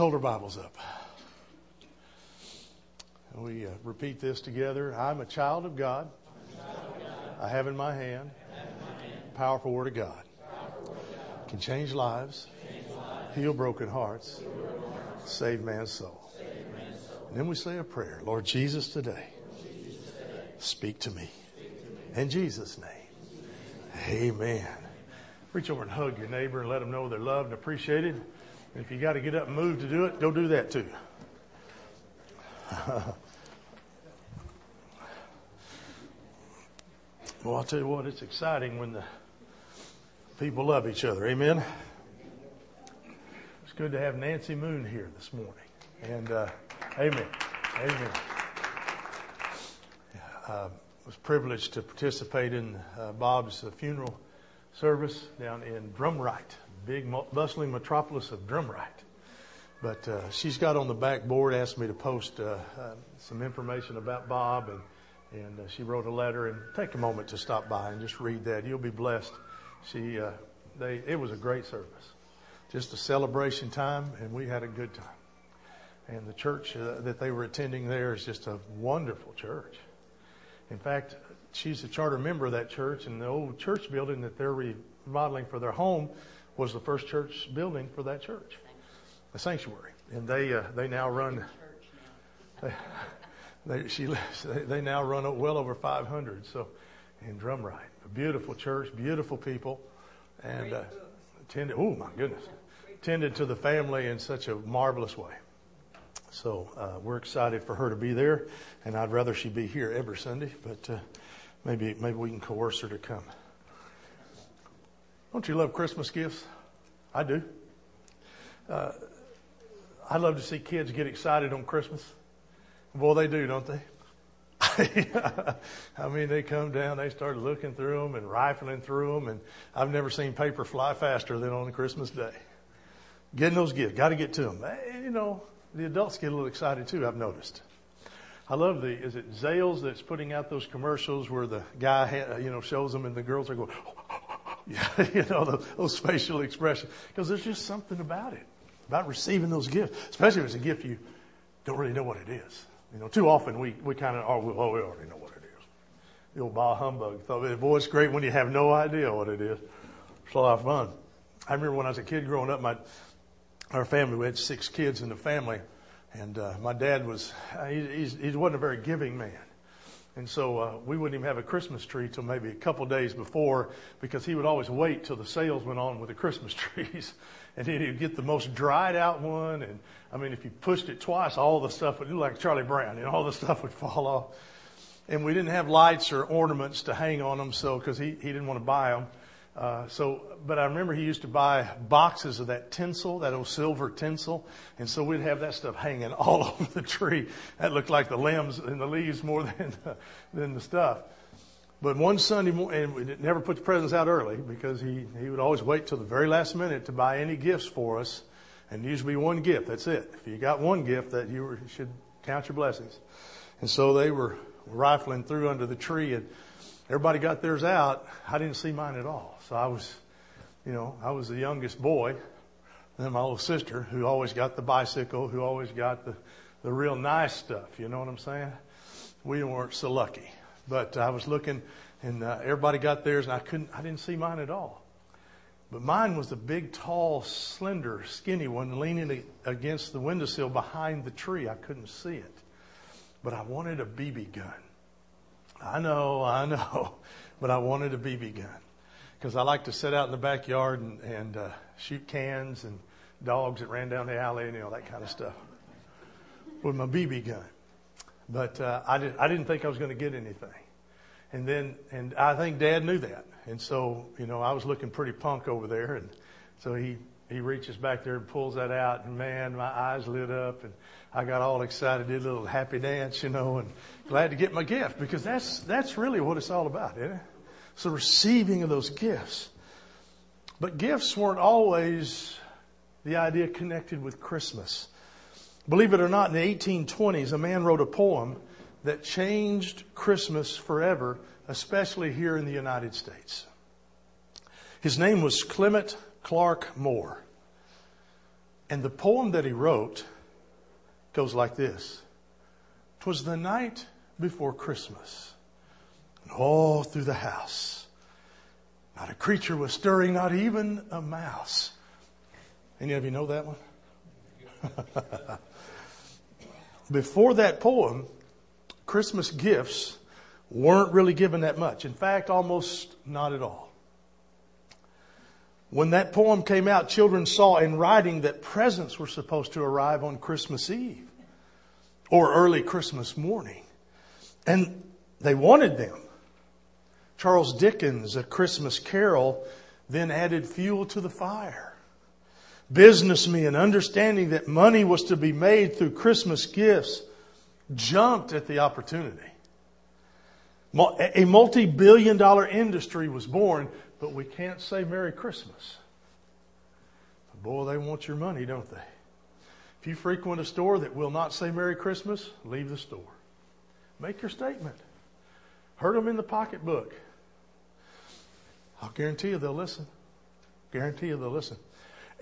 Hold our Bibles up. We uh, repeat this together. I'm a child of God. I have in my hand powerful word of God. Can change lives, heal broken hearts, save man's soul. And then we say a prayer. Lord Jesus, today, speak to me. In Jesus' name, amen. Reach over and hug your neighbor and let them know they're loved and appreciated. If you got to get up and move to do it, go do that too. well, I'll tell you what, it's exciting when the people love each other. Amen. It's good to have Nancy Moon here this morning. And, uh, amen. Amen. Uh, was privileged to participate in uh, Bob's funeral service down in Drumright, big bustling metropolis of Drumright. But uh, she's got on the back board asked me to post uh, uh, some information about Bob, and and uh, she wrote a letter. And take a moment to stop by and just read that. You'll be blessed. She uh, they it was a great service, just a celebration time, and we had a good time. And the church uh, that they were attending there is just a wonderful church. In fact, she's a charter member of that church, and the old church building that they're remodeling for their home was the first church building for that church, a sanctuary, and they uh, they now run. They, they, she they, they now run well over 500. So, in Drumright, a beautiful church, beautiful people, and uh, tended. Oh my goodness, tended to the family in such a marvelous way. So uh, we're excited for her to be there, and I'd rather she be here every Sunday, but uh, maybe maybe we can coerce her to come. Don't you love Christmas gifts? I do. Uh, I love to see kids get excited on Christmas. Boy, they do, don't they? I mean, they come down, they start looking through them and rifling through them, and I've never seen paper fly faster than on Christmas Day. Getting those gifts, got to get to them. You know, the adults get a little excited too, I've noticed. I love the, is it Zales that's putting out those commercials where the guy, you know, shows them and the girls are going, you know, those, those facial expressions. Because there's just something about it, about receiving those gifts, especially if it's a gift you don't really know what it is. You know, too often we, we kind of, oh, are, oh, we already know what it is. The old bah humbug thought, boy, it's great when you have no idea what it is. It's a lot of fun. I remember when I was a kid growing up, my, our family, we had six kids in the family, and uh, my dad was, he, he wasn't a very giving man. And so uh, we wouldn't even have a Christmas tree till maybe a couple days before because he would always wait till the sales went on with the Christmas trees. and then he'd get the most dried out one. And I mean, if you pushed it twice, all the stuff would look like Charlie Brown and all the stuff would fall off. And we didn't have lights or ornaments to hang on them. So, cause he, he didn't want to buy them. Uh, so, but I remember he used to buy boxes of that tinsel, that old silver tinsel, and so we'd have that stuff hanging all over the tree. That looked like the limbs and the leaves more than the, than the stuff. But one Sunday morning, and we never put the presents out early because he he would always wait till the very last minute to buy any gifts for us, and usually one gift. That's it. If you got one gift, that you, were, you should count your blessings. And so they were rifling through under the tree and Everybody got theirs out. I didn't see mine at all. So I was, you know, I was the youngest boy. Then my little sister, who always got the bicycle, who always got the, the real nice stuff. You know what I'm saying? We weren't so lucky. But I was looking and uh, everybody got theirs and I couldn't, I didn't see mine at all. But mine was the big, tall, slender, skinny one leaning against the windowsill behind the tree. I couldn't see it. But I wanted a BB gun. I know, I know, but I wanted a BB gun because I like to sit out in the backyard and, and uh, shoot cans and dogs that ran down the alley and you know that kind of stuff with my BB gun. But uh, I didn't I didn't think I was going to get anything, and then and I think Dad knew that, and so you know I was looking pretty punk over there, and so he he reaches back there and pulls that out, and man, my eyes lit up, and I got all excited, did a little happy dance, you know, and glad to get my gift because that's that's really what it's all about, isn't it? It's the receiving of those gifts. But gifts weren't always the idea connected with Christmas. Believe it or not, in the 1820s, a man wrote a poem that changed Christmas forever, especially here in the United States. His name was Clement Clarke Moore. And the poem that he wrote goes like this. Twas the night before Christmas. And all through the house, not a creature was stirring, not even a mouse. Any of you know that one? Before that poem, Christmas gifts weren't really given that much. In fact, almost not at all. When that poem came out, children saw in writing that presents were supposed to arrive on Christmas Eve or early Christmas morning. And they wanted them. Charles Dickens, A Christmas Carol, then added fuel to the fire. Businessmen, understanding that money was to be made through Christmas gifts, jumped at the opportunity. A multi billion dollar industry was born, but we can't say Merry Christmas. Boy, they want your money, don't they? If you frequent a store that will not say Merry Christmas, leave the store. Make your statement. Hurt them in the pocketbook. I'll guarantee you they'll listen. Guarantee you they'll listen.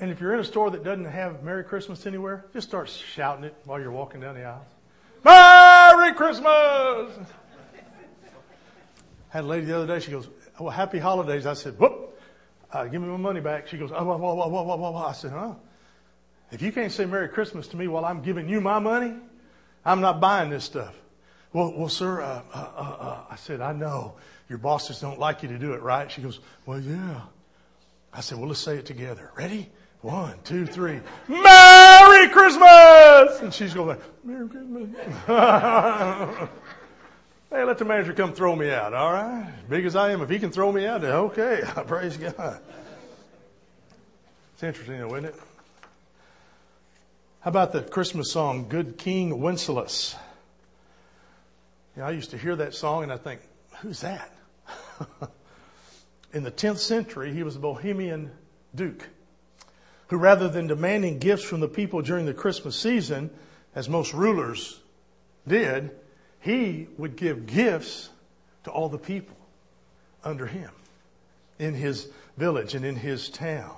And if you're in a store that doesn't have Merry Christmas anywhere, just start shouting it while you're walking down the aisles. Merry Christmas! Had a lady the other day, she goes, well, happy holidays. I said, whoop, uh, give me my money back. She goes, oh, whoa, whoa, whoa, whoa, whoa. I said, huh? If you can't say Merry Christmas to me while I'm giving you my money, I'm not buying this stuff. Well, well, sir, uh, uh, uh, uh I said, I know your bosses don't like you to do it, right? She goes, well, yeah. I said, well, let's say it together. Ready? One, two, three. Merry Christmas! And she's going, Merry Christmas. hey, let the manager come throw me out, all right? Big as I am, if he can throw me out, okay. Praise God. It's interesting, isn't it? How about the Christmas song, Good King Wenceslas? You know, I used to hear that song and I think, who's that? In the 10th century, he was a Bohemian duke who rather than demanding gifts from the people during the Christmas season, as most rulers did, he would give gifts to all the people under him in his village and in his town.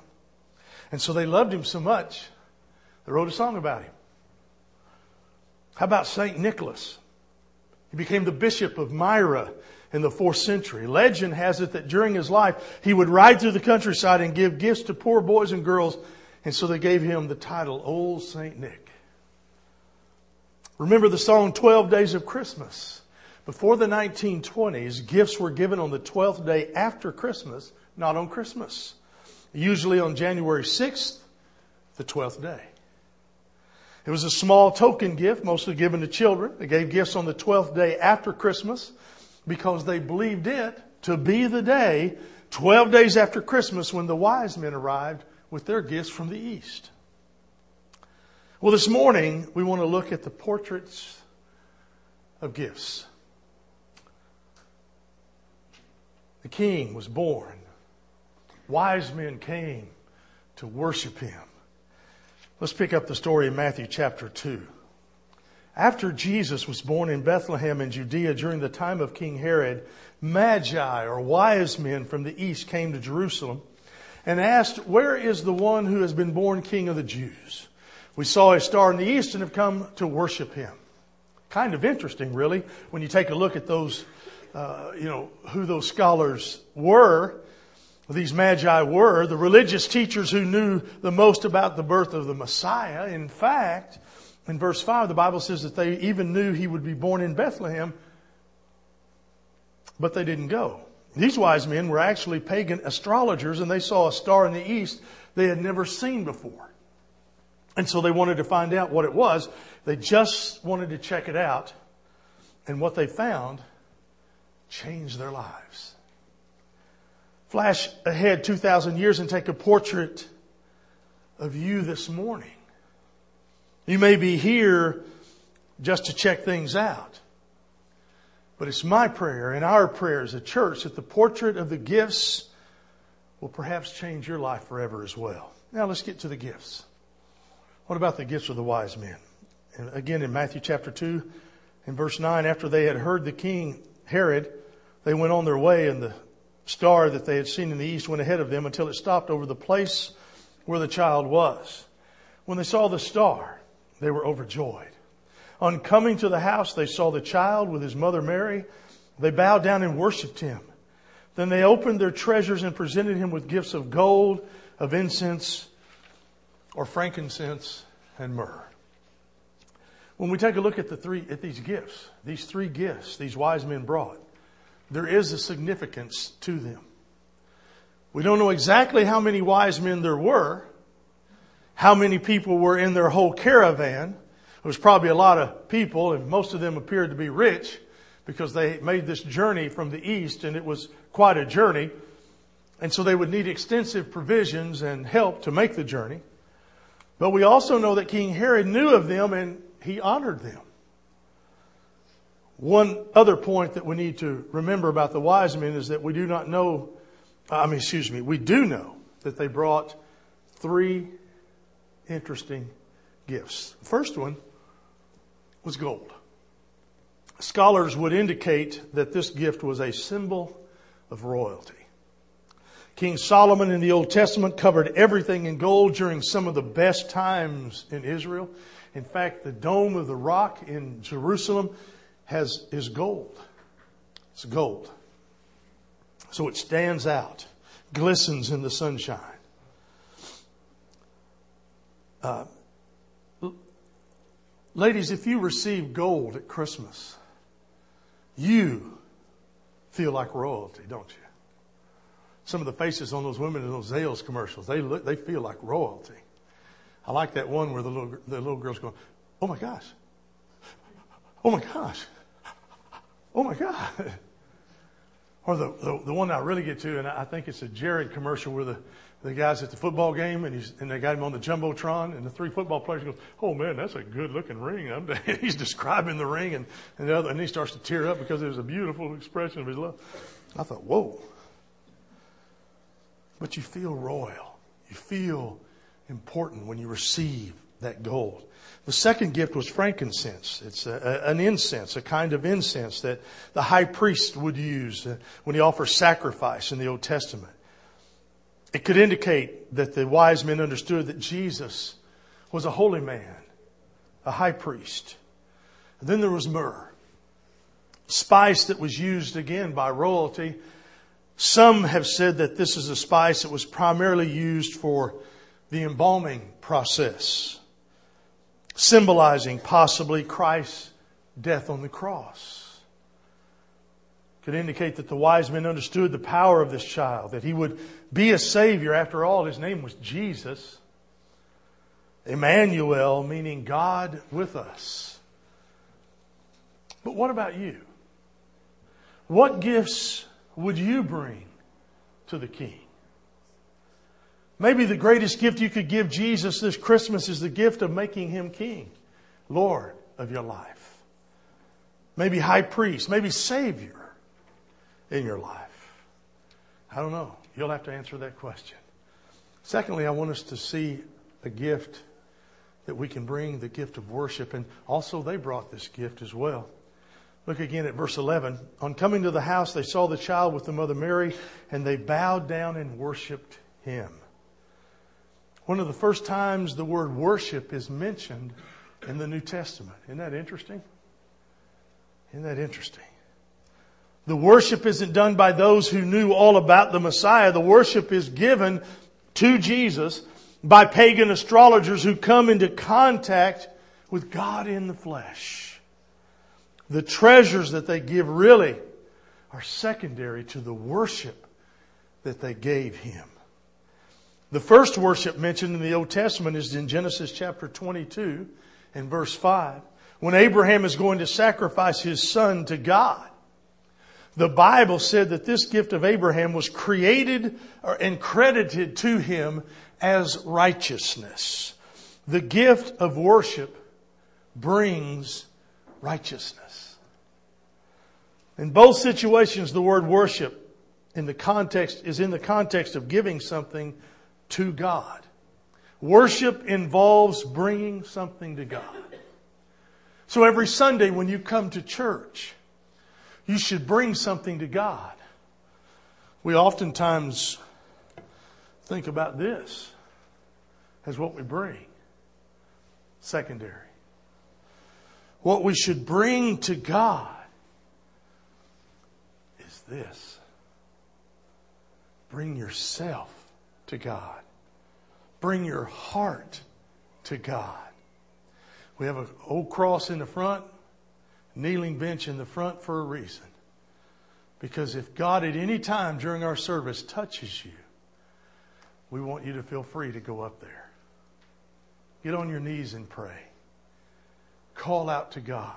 And so they loved him so much, they wrote a song about him. How about St. Nicholas? He became the bishop of Myra in the fourth century. Legend has it that during his life, he would ride through the countryside and give gifts to poor boys and girls and so they gave him the title Old Saint Nick. Remember the song 12 Days of Christmas. Before the 1920s, gifts were given on the 12th day after Christmas, not on Christmas. Usually on January 6th, the 12th day. It was a small token gift, mostly given to children. They gave gifts on the 12th day after Christmas because they believed it to be the day, 12 days after Christmas, when the wise men arrived with their gifts from the East. Well, this morning we want to look at the portraits of gifts. The king was born. Wise men came to worship him. Let's pick up the story in Matthew chapter 2. After Jesus was born in Bethlehem in Judea during the time of King Herod, Magi or wise men from the east came to Jerusalem and asked, Where is the one who has been born king of the Jews? We saw a star in the east and have come to worship him. Kind of interesting, really, when you take a look at those, uh, you know, who those scholars were. These magi were the religious teachers who knew the most about the birth of the Messiah. In fact, in verse 5, the Bible says that they even knew he would be born in Bethlehem, but they didn't go. These wise men were actually pagan astrologers and they saw a star in the east they had never seen before. And so they wanted to find out what it was. They just wanted to check it out. And what they found changed their lives. Flash ahead 2,000 years and take a portrait of you this morning. You may be here just to check things out. But it's my prayer and our prayer as a church that the portrait of the gifts will perhaps change your life forever as well. Now let's get to the gifts. What about the gifts of the wise men? And again, in Matthew chapter 2, in verse 9, after they had heard the king Herod, they went on their way, and the star that they had seen in the east went ahead of them until it stopped over the place where the child was. When they saw the star, they were overjoyed. On coming to the house, they saw the child with his mother Mary. They bowed down and worshiped him. Then they opened their treasures and presented him with gifts of gold, of incense, or frankincense and myrrh. When we take a look at the three, at these gifts, these three gifts these wise men brought, there is a significance to them. We don't know exactly how many wise men there were, how many people were in their whole caravan. It was probably a lot of people, and most of them appeared to be rich because they made this journey from the east, and it was quite a journey. And so they would need extensive provisions and help to make the journey. But we also know that King Herod knew of them and he honored them. One other point that we need to remember about the wise men is that we do not know, I mean, excuse me, we do know that they brought three interesting gifts. The first one was gold. Scholars would indicate that this gift was a symbol of royalty. King Solomon in the Old Testament covered everything in gold during some of the best times in Israel. In fact, the dome of the rock in Jerusalem has, is gold. It's gold. So it stands out, glistens in the sunshine. Uh, ladies, if you receive gold at Christmas, you feel like royalty, don't you? Some of the faces on those women in those Zales commercials, they look, they feel like royalty. I like that one where the little, the little girl's going, Oh my gosh. Oh my gosh. Oh my God. Or the, the, the one I really get to, and I think it's a Jared commercial where the, the guy's at the football game and he's, and they got him on the Jumbotron and the three football players go, Oh man, that's a good looking ring. I'm, he's describing the ring and, and the other, and he starts to tear up because it was a beautiful expression of his love. I thought, whoa. But you feel royal. You feel important when you receive that gold. The second gift was frankincense. It's a, an incense, a kind of incense that the high priest would use uh, when he offers sacrifice in the Old Testament. It could indicate that the wise men understood that Jesus was a holy man, a high priest. And then there was myrrh, spice that was used again by royalty. Some have said that this is a spice that was primarily used for the embalming process, symbolizing possibly Christ's death on the cross. Could indicate that the wise men understood the power of this child, that he would be a savior. After all, his name was Jesus. Emmanuel, meaning God with us. But what about you? What gifts would you bring to the King? Maybe the greatest gift you could give Jesus this Christmas is the gift of making him king, Lord of your life. Maybe high priest, maybe savior in your life. I don't know. You'll have to answer that question. Secondly, I want us to see a gift that we can bring, the gift of worship. And also, they brought this gift as well. Look again at verse 11. On coming to the house, they saw the child with the mother Mary, and they bowed down and worshiped him. One of the first times the word worship is mentioned in the New Testament. Isn't that interesting? Isn't that interesting? The worship isn't done by those who knew all about the Messiah. The worship is given to Jesus by pagan astrologers who come into contact with God in the flesh. The treasures that they give really are secondary to the worship that they gave Him. The first worship mentioned in the Old Testament is in Genesis chapter 22 and verse 5, when Abraham is going to sacrifice his son to God. The Bible said that this gift of Abraham was created and credited to him as righteousness. The gift of worship brings righteousness. In both situations, the word worship in the context is in the context of giving something to God. Worship involves bringing something to God. So every Sunday when you come to church, you should bring something to God. We oftentimes think about this as what we bring. secondary. What we should bring to God is this. Bring yourself to God. Bring your heart to God. We have an old cross in the front, kneeling bench in the front for a reason. Because if God at any time during our service touches you, we want you to feel free to go up there. Get on your knees and pray. Call out to God.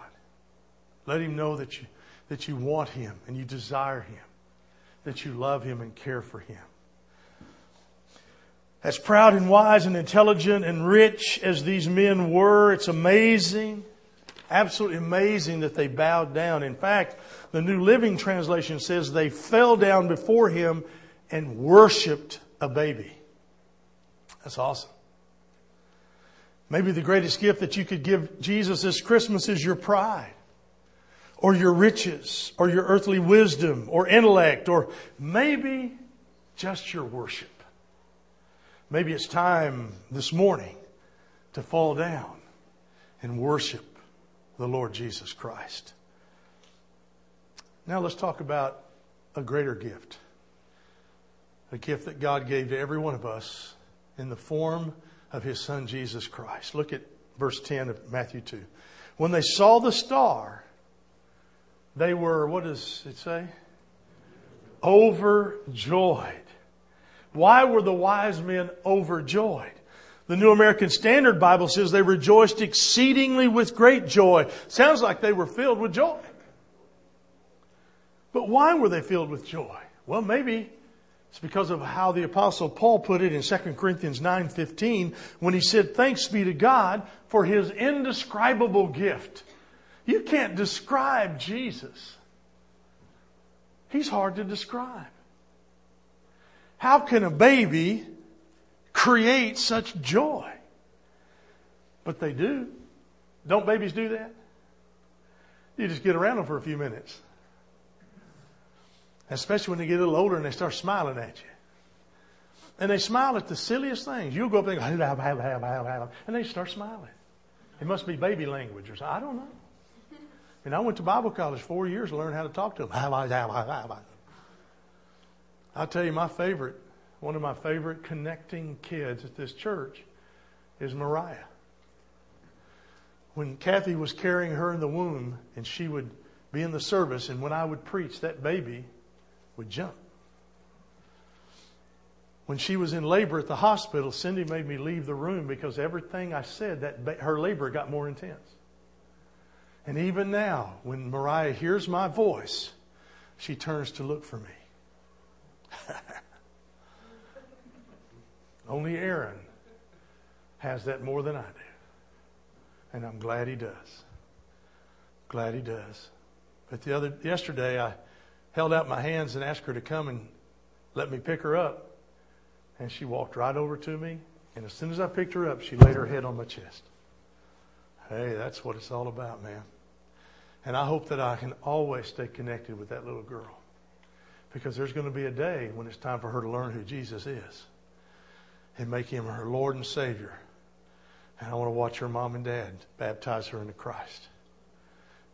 Let Him know that you, that you want Him and you desire Him, that you love Him and care for Him. As proud and wise and intelligent and rich as these men were, it's amazing, absolutely amazing that they bowed down. In fact, the New Living Translation says they fell down before him and worshiped a baby. That's awesome. Maybe the greatest gift that you could give Jesus this Christmas is your pride or your riches or your earthly wisdom or intellect or maybe just your worship. Maybe it's time this morning to fall down and worship the Lord Jesus Christ. Now let's talk about a greater gift. A gift that God gave to every one of us in the form of His Son Jesus Christ. Look at verse 10 of Matthew 2. When they saw the star, they were, what does it say? Overjoyed. Why were the wise men overjoyed? The New American Standard Bible says they rejoiced exceedingly with great joy. Sounds like they were filled with joy. But why were they filled with joy? Well, maybe it's because of how the apostle Paul put it in 2 Corinthians 9:15 when he said, "Thanks be to God for his indescribable gift." You can't describe Jesus. He's hard to describe. How can a baby create such joy? But they do. Don't babies do that? You just get around them for a few minutes. Especially when they get a little older and they start smiling at you. And they smile at the silliest things. You'll go up there and go, and they start smiling. It must be baby language or something. I don't know. And I went to Bible college four years to learn how to talk to them. I'll tell you my favorite, one of my favorite connecting kids at this church is Mariah. When Kathy was carrying her in the womb and she would be in the service, and when I would preach, that baby would jump. When she was in labor at the hospital, Cindy made me leave the room because everything I said, that her labor got more intense. And even now, when Mariah hears my voice, she turns to look for me. Only Aaron has that more than I do. And I'm glad he does. Glad he does. But the other yesterday I held out my hands and asked her to come and let me pick her up. And she walked right over to me. And as soon as I picked her up, she laid her head on my chest. Hey, that's what it's all about, man. And I hope that I can always stay connected with that little girl. Because there's going to be a day when it's time for her to learn who Jesus is and make him her Lord and Savior. And I want to watch her mom and dad baptize her into Christ.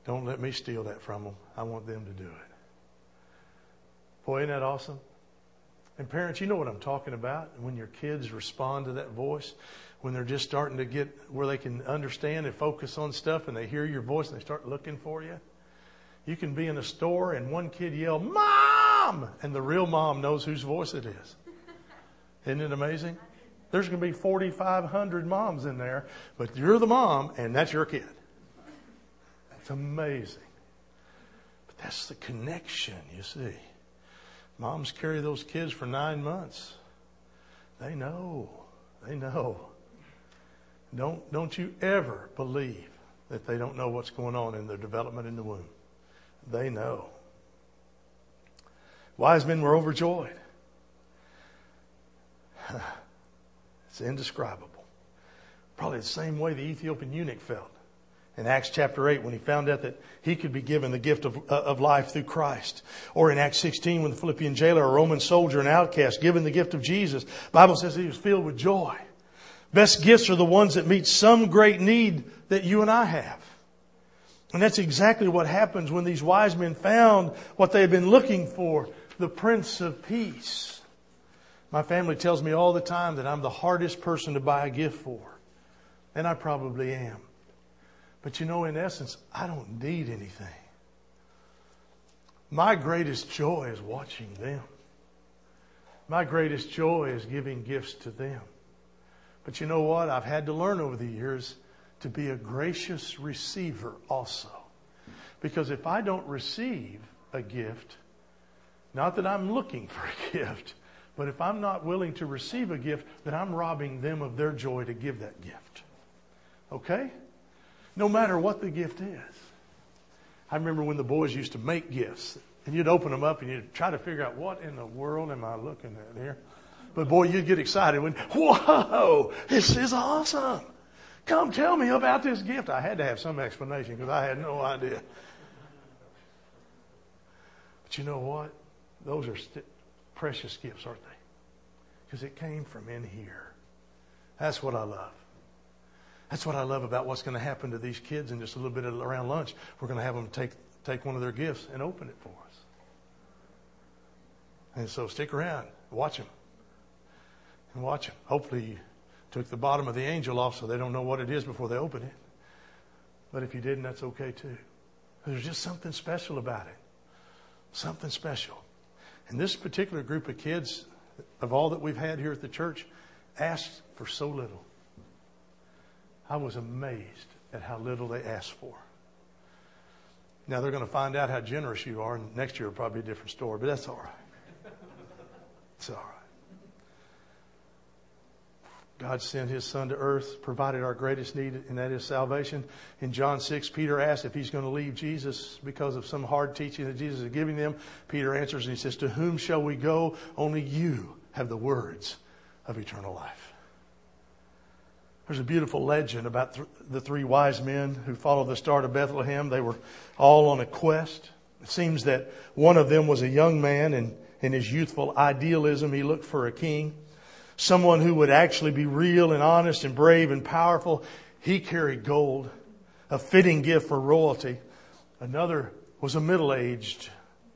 Don't let me steal that from them. I want them to do it. Boy, isn't that awesome? And parents, you know what I'm talking about. When your kids respond to that voice, when they're just starting to get where they can understand and focus on stuff and they hear your voice and they start looking for you. You can be in a store and one kid yell, Mom! And the real mom knows whose voice it is. Isn't it amazing? There's going to be 4,500 moms in there, but you're the mom and that's your kid. It's amazing. But that's the connection, you see. Moms carry those kids for nine months. They know. They know. Don't, don't you ever believe that they don't know what's going on in their development in the womb. They know. Wise men were overjoyed. It's indescribable. Probably the same way the Ethiopian eunuch felt in Acts chapter 8 when he found out that he could be given the gift of, of life through Christ. Or in Acts 16 when the Philippian jailer, a Roman soldier, an outcast, given the gift of Jesus. Bible says he was filled with joy. Best gifts are the ones that meet some great need that you and I have. And that's exactly what happens when these wise men found what they had been looking for, the Prince of Peace. My family tells me all the time that I'm the hardest person to buy a gift for. And I probably am. But you know, in essence, I don't need anything. My greatest joy is watching them. My greatest joy is giving gifts to them. But you know what? I've had to learn over the years to be a gracious receiver also. Because if I don't receive a gift, not that I'm looking for a gift, but if I'm not willing to receive a gift, then I'm robbing them of their joy to give that gift. Okay? No matter what the gift is. I remember when the boys used to make gifts, and you'd open them up and you'd try to figure out what in the world am I looking at here? But boy, you'd get excited when, whoa, this is awesome. Come tell me about this gift. I had to have some explanation because I had no idea. But you know what? Those are st- precious gifts, aren't they? Because it came from in here. That's what I love. That's what I love about what's going to happen to these kids in just a little bit around lunch. We're going to have them take, take one of their gifts and open it for us. And so stick around, watch them. And watch them. Hopefully, you took the bottom of the angel off so they don't know what it is before they open it. But if you didn't, that's okay too. There's just something special about it. Something special. And this particular group of kids, of all that we've had here at the church, asked for so little. I was amazed at how little they asked for. Now they're going to find out how generous you are, and next year will probably be a different story, but that's all right. It's all right. God sent his son to earth, provided our greatest need, and that is salvation. In John 6, Peter asked if he's going to leave Jesus because of some hard teaching that Jesus is giving them. Peter answers and he says, To whom shall we go? Only you have the words of eternal life. There's a beautiful legend about th- the three wise men who followed the star to Bethlehem. They were all on a quest. It seems that one of them was a young man, and in his youthful idealism, he looked for a king someone who would actually be real and honest and brave and powerful. He carried gold, a fitting gift for royalty. Another was a middle-aged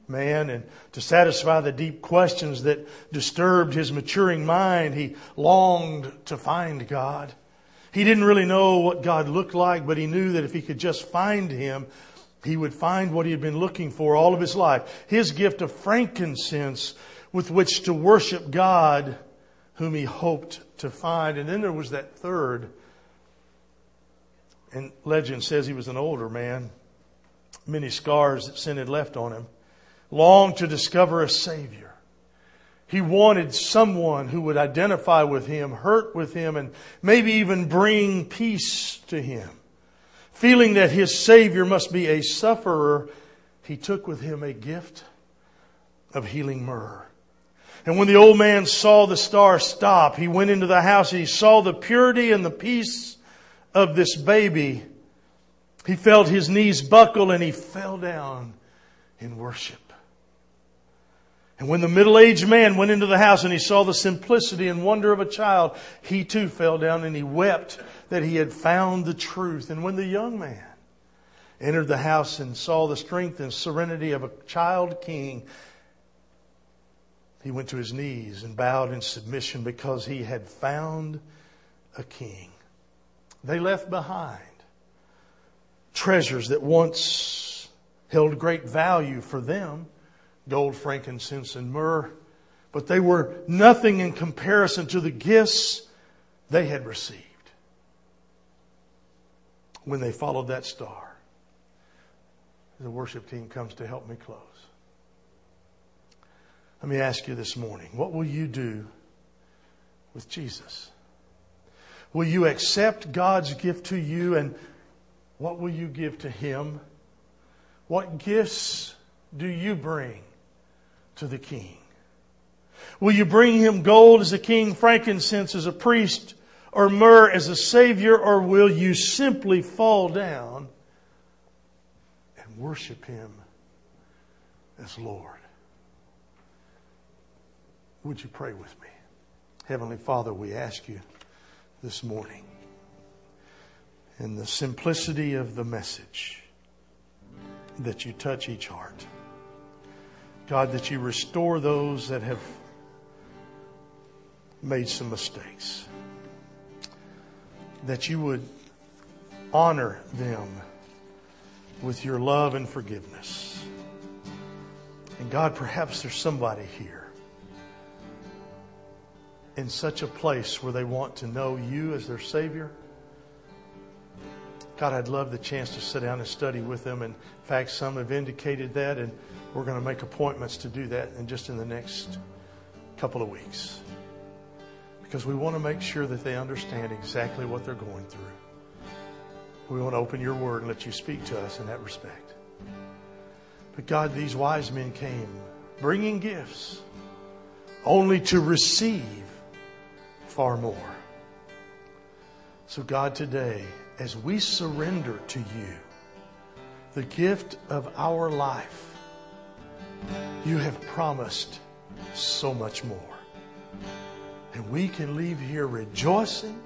man and to satisfy the deep questions that disturbed his maturing mind, he longed to find God. He didn't really know what God looked like, but he knew that if he could just find him, he would find what he had been looking for all of his life. His gift of frankincense with which to worship God whom he hoped to find. And then there was that third. And legend says he was an older man, many scars that sin had left on him, longed to discover a Savior. He wanted someone who would identify with him, hurt with him, and maybe even bring peace to him. Feeling that his Savior must be a sufferer, he took with him a gift of healing myrrh. And when the old man saw the star stop, he went into the house and he saw the purity and the peace of this baby. He felt his knees buckle and he fell down in worship. And when the middle-aged man went into the house and he saw the simplicity and wonder of a child, he too fell down and he wept that he had found the truth. And when the young man entered the house and saw the strength and serenity of a child king, he went to his knees and bowed in submission because he had found a king. They left behind treasures that once held great value for them gold, frankincense, and myrrh but they were nothing in comparison to the gifts they had received when they followed that star. The worship team comes to help me close. Let me ask you this morning what will you do with Jesus? Will you accept God's gift to you and what will you give to Him? What gifts do you bring to the King? Will you bring Him gold as a king, frankincense as a priest, or myrrh as a savior, or will you simply fall down and worship Him as Lord? Would you pray with me? Heavenly Father, we ask you this morning. In the simplicity of the message, that you touch each heart. God, that you restore those that have made some mistakes. That you would honor them with your love and forgiveness. And God, perhaps there's somebody here in such a place where they want to know you as their Savior. God, I'd love the chance to sit down and study with them. In fact, some have indicated that, and we're going to make appointments to do that in just in the next couple of weeks. Because we want to make sure that they understand exactly what they're going through. We want to open your word and let you speak to us in that respect. But God, these wise men came bringing gifts only to receive far more. So, God, today, as we surrender to you the gift of our life, you have promised so much more. And we can leave here rejoicing.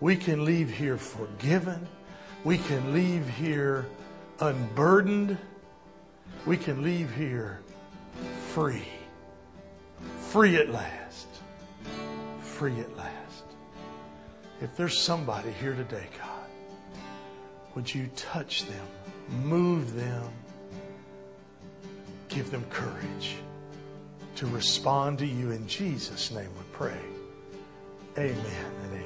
We can leave here forgiven. We can leave here unburdened. We can leave here free. Free at last. Free at last. If there's somebody here today, God, would you touch them, move them, give them courage to respond to you in Jesus' name we pray. Amen